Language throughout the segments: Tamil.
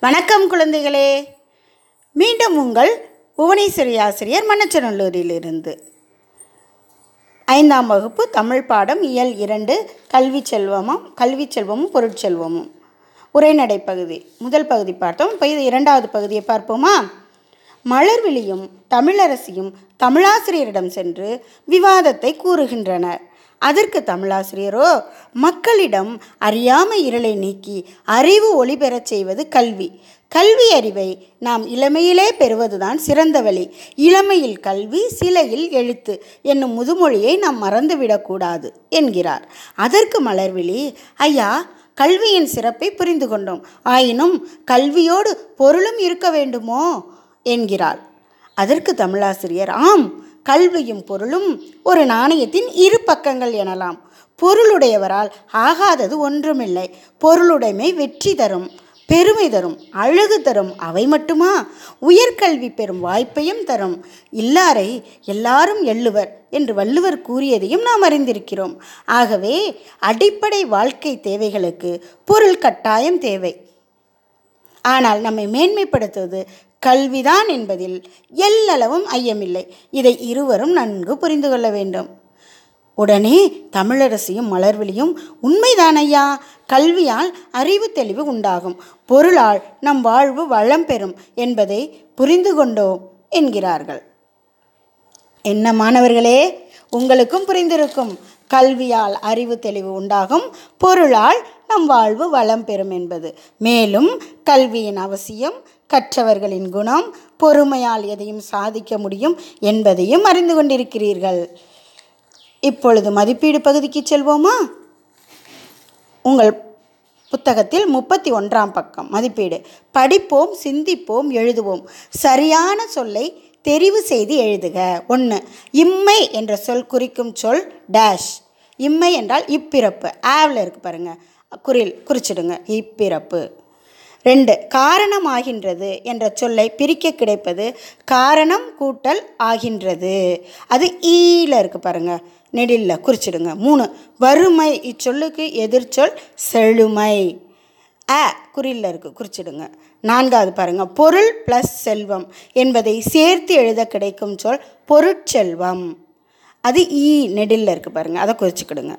வணக்கம் குழந்தைகளே. மீண்டும் உங்கள் புவனேஸ்வரி ஆசிரியர் மன்னச்சநல்லூரிலிருந்து. ஐந்தாம் வகுப்பு தமிழ் பாடம் இயல் இரண்டு கல்வி செல்வமும் கல்வி செல்வமும் பொருட்செல்வமும் உரைநடை பகுதி. முதல் பகுதி பார்த்தோம். இப்போ இது இரண்டாவது பகுதியை பார்ப்போமா? மலர்விழியும் தமிழரசியும் தமிழாசிரியரிடம் சென்று விவாதத்தை கூறுகின்றனர். அதற்கு தமிழாசிரியரோ மக்களிடம் அறியாமை இருளை நீக்கி அறிவு ஒளி பெறச் செய்வது கல்வி. கல்வி அறிவை நாம் இளமையிலே பெறுவதுதான் சிறந்த வழி. இளமையில் கல்வி சிலையில் எழுத்து என்னும் முதுமொழியை நாம் மறந்துவிடக்கூடாது என்கிறார். அதற்கு மலர்விழி ஐயா கல்வியின் சிறப்பை புரிந்து கொண்டோம். ஆயினும் கல்வியோடு பொருளும் இருக்க வேண்டுமோ? என்கிறாள் அதற்கு தமிழாசிரியர் ஆம் கல்வியும் பொருளும் ஒரு நாணயத்தின் இரு பக்கங்கள் எனலாம். பொருளுடையவரால் ஆகாதது ஒன்றுமில்லை. பொருளுடைமை வெற்றி தரும் பெருமை தரும் அழகு தரும். அவை மட்டுமா? உயர்கல்வி பெறும் வாய்ப்பையும் தரும். இல்லாரை எல்லாரும் எள்ளுவர் என்று வள்ளுவர் கூறியதையும் நாம் அறிந்திருக்கிறோம். ஆகவே அடிப்படை வாழ்க்கை தேவைகளுக்கு பொருள் கட்டாயம் தேவை. ஆனால் நம்மை மேன்மைப்படுத்துவது கல்விதான் என்பதில் எல்லளவும் ஐயமில்லை. இதை இருவரும் நன்கு புரிந்து கொள்ள வேண்டும். உடனே தமிழரசியும் மலர்விழியும் உண்மைதான் ஐயா கல்வியால் அறிவு தெளிவு உண்டாகும். பொருளால் நம் வாழ்வு வளம் பெறும் என்பதை புரிந்து கொண்டோம் என்கிறார்கள். என்ன மாணவர்களே உங்களுக்கும் புரிந்திருக்கும். கல்வியால் அறிவு தெளிவு உண்டாகும் பொருளால் நம் வாழ்வு வளம் பெறும் என்பது. மேலும் கல்வியின் அவசியம் கற்றவர்களின் குணம் பொறுமையால் எதையும் சாதிக்க முடியும் என்பதையும் அறிந்து கொண்டிருக்கிறீர்கள். இப்பொழுது மதிப்பீடு பகுதிக்கு செல்வோமா? உங்கள் புத்தகத்தில் முப்பத்தி ஒன்றாம் பக்கம் மதிப்பீடு. படிப்போம் சிந்திப்போம் எழுதுவோம். சரியான சொல்லை தெரிவு செய்து எழுதுக. ஒன்று இம்மை என்ற சொல் குறிக்கும் சொல் டேஷ் இம்மை என்றால் இப்பிறப்பு. ஆவில் இருக்கு பாருங்கள் குறில் குறிச்சிடுங்க. இப்பிறப்பு. ரெண்டு காரணமாகின்றது என்ற சொல்லை பிரிக்க கிடைப்பது காரணம் கூட்டல் ஆகின்றது. அது ஈல இருக்கு பாருங்க. நெடில்ல குறிச்சிடுங்க. மூணு வறுமை இச்சொல்லுக்கு எதிர்ச்சொல் செழுமை. அ குறில்ல இருக்கு. குறிச்சிடுங்க. நான்காவது பாருங்க. பொருள் ப்ளஸ் செல்வம் என்பதை சேர்த்து எழுத கிடைக்கும் சொல் பொருட்செல்வம். அது ஈ நெடில்ல இருக்குது பாருங்கள் அதை குறிச்சிக்கிடுங்க.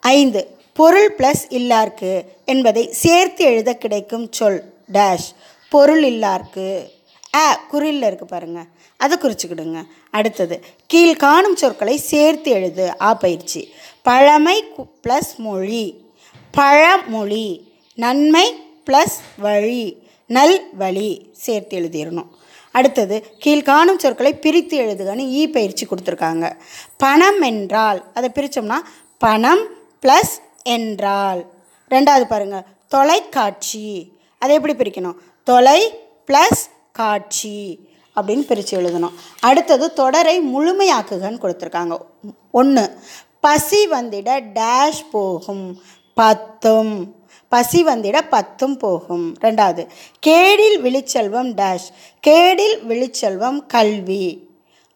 ஐந்து பொருள் ப்ளஸ் இல்லார்க்கு என்பதை சேர்த்து எழுத கிடைக்கும் சொல் டேஷ் பொருள் இல்லார்க்கு. ஆ குறில்ல இருக்கு பாருங்க. அதை குறிச்சுக்கிடுங்க. அடுத்தது கீழ் காணும் சொற்களை சேர்த்து எழுது. ஆ பயிற்சி. பழமை ப்ளஸ் மொழி. பழமொழி. நன்மை ப்ளஸ் வழி. நல் வழி. சேர்த்து எழுதிடணும். அடுத்தது கீழ்காணும் சொற்களை பிரித்து எழுதுகன்னு ஈ பயிற்சி கொடுத்துருக்காங்க. பணம் என்றால் அதை பிரித்தோம்னா பணம் ப்ளஸ் என்றால் ரெண்டாவது பாருங்கள் தொலைக்காட்சி. அதை எப்படி பிரிக்கணும்? தொலை ப்ளஸ் காட்சி அப்படின்னு பிரித்து எழுதணும். அடுத்தது தொடரை முழுமையாக்குகன்னு கொடுத்துருக்காங்க. ஒன்று பசி வந்திட டேஷ் போகும் பத்தும். பசி வந்திட பத்தும் போகும். ரெண்டாவது கேடில் விழிச்செல்வம் டேஷ் கேடில் விழிச்செல்வம் கல்வி.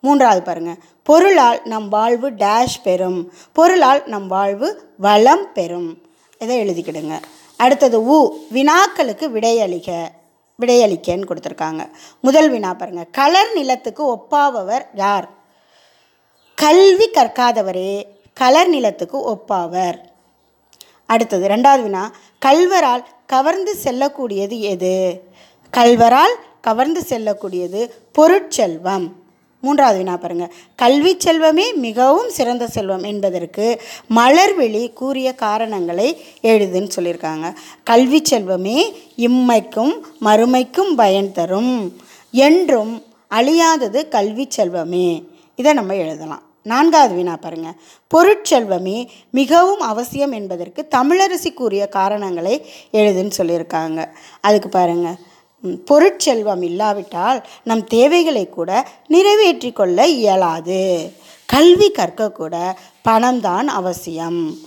மூன்றாவது பாருங்கள் பொருளால் நம் வாழ்வு டேஷ் பெறும். பொருளால் நம் வாழ்வு வளம் பெறும். இதை எழுதிக்கிடுங்க. அடுத்தது உ வினாக்களுக்கு விடையளிக. விடையளிக்கன்னு கொடுத்துருக்காங்க. முதல் வினா பாருங்கள் கலர் நிலத்துக்கு ஒப்பாபவர் யார்? கல்வி கற்காதவரே கலர் நிலத்துக்கு ஒப்பாவர். அடுத்தது ரெண்டாவது வினா. கல்வரால் கவர்ந்து செல்லக்கூடியது எது? கல்வரால் கவர்ந்து செல்லக்கூடியது பொருட்செல்வம். மூன்றாவது வினா பாருங்கள் கல்வி செல்வமே மிகவும் சிறந்த செல்வம் என்பதற்கு மலர்விழி கூறிய காரணங்களை எழுதுன்னு சொல்லியிருக்காங்க. கல்வி செல்வமே இம்மைக்கும் மறுமைக்கும் பயன் தரும் என்றும் அழியாதது கல்வி செல்வமே. இதை நம்ம எழுதலாம். நான்காவது வினா பாருங்க. பொருட்செல்வமே மிகவும் அவசியம் என்பதற்கு தமிழரசி கூறிய காரணங்களை எழுதுன்னு சொல்லியிருக்காங்க. அதுக்கு பாருங்கள் பொருட்செல்வம் இல்லாவிட்டால் நம் தேவைகளை கூட நிறைவேற்றி கொள்ள இயலாது. கல்வி கற்கக்கூட பணம்தான் அவசியம்.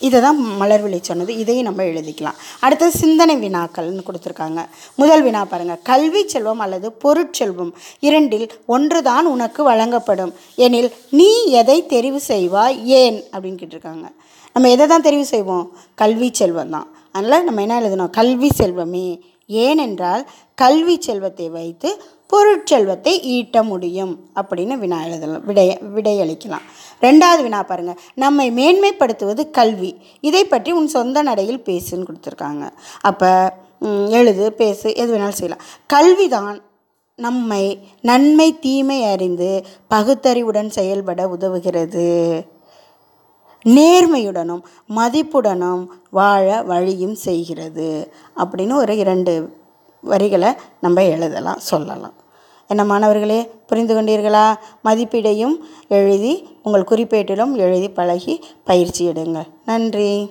இதை தான் மலர்விழி சொன்னது. இதையும் நம்ம எழுதிக்கலாம். அடுத்தது சிந்தனை வினாக்கள்னு கொடுத்துருக்காங்க. முதல் வினா பாருங்கள் கல்வி செல்வம் அல்லது பொருட்செல்வம் இரண்டில் ஒன்று தான் உனக்கு வழங்கப்படும். எனில் நீ எதை தெரிவு செய்வாய்? ஏன்? அப்படின்னு கேட்டிருக்காங்க. நம்ம எதை தான் தெரிவு செய்வோம்? கல்வி செல்வம் தான் அதனால் நம்ம என்ன எழுதணும்? கல்வி செல்வமே. ஏனென்றால் கல்வி செல்வத்தை வைத்து பொருட்செல்வத்தை ஈட்ட முடியும் அப்படின்னு வினா எழுதலாம் விடைய விடையளிக்கலாம். ரெண்டாவது வினா பாருங்கள் நம்மை மேன்மைப்படுத்துவது கல்வி. இதை பற்றி உன் சொந்த நடையில் பேசுன்னு கொடுத்துருக்காங்க. அப்போ எழுது பேசு எது வேணாலும் செய்யலாம். கல்விதான் நம்மை நன்மை தீமை அறிந்து பகுத்தறிவுடன் செயல்பட உதவுகிறது. நேர்மையுடனும் மதிப்புடனும் வாழ வழியும் செய்கிறது. அப்படின்னு ஒரு இரண்டு வரிகளை நம்ம எழுதலாம் சொல்லலாம். என்ன மாணவர்களே புரிந்து கொண்டீர்களா? மதிப்பீடையும் எழுதி உங்கள் குறிப்பேட்டிலும் எழுதி பழகி பயிற்சி எடுங்கள். நன்றி.